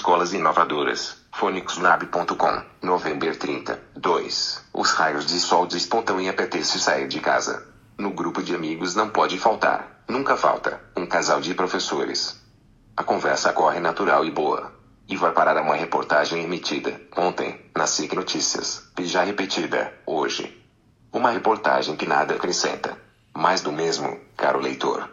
escolas inovadoras. PhonicsLab.com, novembro 30, 2. Os raios de sol despontam e apetece sair de casa. No grupo de amigos não pode faltar, nunca falta, um casal de professores. A conversa corre natural e boa. E vai parar a uma reportagem emitida ontem, na SIC Notícias, e já repetida hoje. Uma reportagem que nada acrescenta. Mais do mesmo, caro leitor.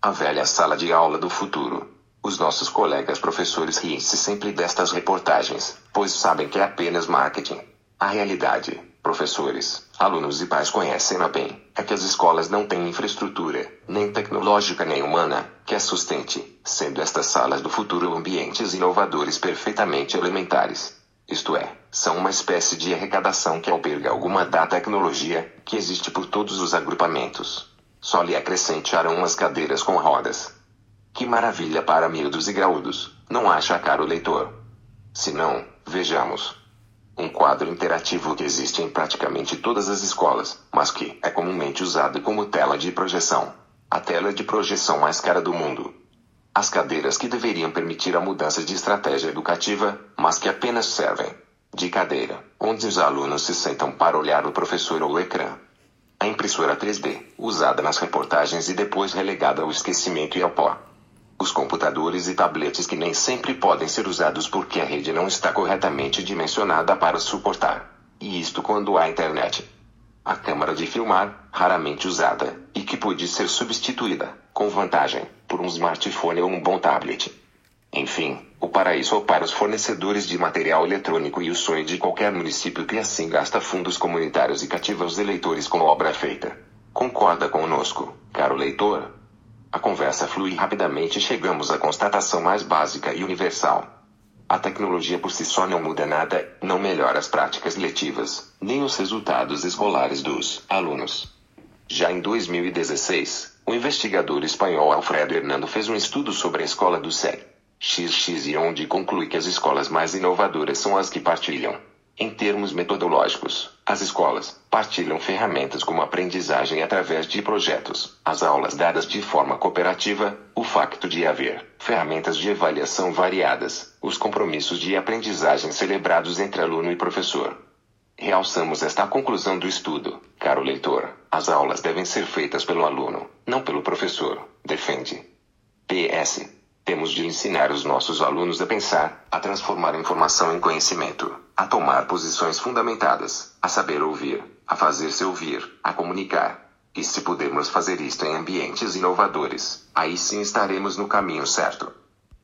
A velha sala de aula do futuro. Os nossos colegas professores riem-se sempre destas reportagens, pois sabem que é apenas marketing. A realidade, professores, alunos e pais conhecem-na bem, é que as escolas não têm infraestrutura, nem tecnológica nem humana, que as sustente, sendo estas salas do futuro ambientes inovadores perfeitamente elementares. Isto é, são uma espécie de arrecadação que alberga alguma da tecnologia, que existe por todos os agrupamentos. Só lhe acrescentaram umas cadeiras com rodas, que maravilha para miúdos e graúdos, não acha caro leitor? Se não, vejamos. Um quadro interativo que existe em praticamente todas as escolas, mas que é comumente usado como tela de projeção. A tela de projeção mais cara do mundo. As cadeiras que deveriam permitir a mudança de estratégia educativa, mas que apenas servem de cadeira, onde os alunos se sentam para olhar o professor ou o ecrã. A impressora 3D, usada nas reportagens e depois relegada ao esquecimento e ao pó. Os computadores e tabletes que nem sempre podem ser usados porque a rede não está corretamente dimensionada para suportar. E isto quando há internet. A câmera de filmar, raramente usada, e que pode ser substituída, com vantagem, por um smartphone ou um bom tablet. Enfim, o paraíso para os fornecedores de material eletrônico e o sonho de qualquer município que assim gasta fundos comunitários e cativa os eleitores com obra feita. Concorda conosco, caro leitor? A conversa flui rapidamente e chegamos à constatação mais básica e universal. A tecnologia por si só não muda nada, não melhora as práticas letivas, nem os resultados escolares dos alunos. Já em 2016, o investigador espanhol Alfredo Hernando fez um estudo sobre a escola do SEG XX e onde conclui que as escolas mais inovadoras são as que partilham em termos metodológicos, as escolas partilham ferramentas como aprendizagem através de projetos, as aulas dadas de forma cooperativa, o facto de haver ferramentas de avaliação variadas, os compromissos de aprendizagem celebrados entre aluno e professor. Realçamos esta conclusão do estudo, caro leitor. As aulas devem ser feitas pelo aluno, não pelo professor, defende. PS. Temos de ensinar os nossos alunos a pensar, a transformar informação em conhecimento, a tomar posições fundamentadas, a saber ouvir, a fazer-se ouvir, a comunicar. E se pudermos fazer isto em ambientes inovadores, aí sim estaremos no caminho certo.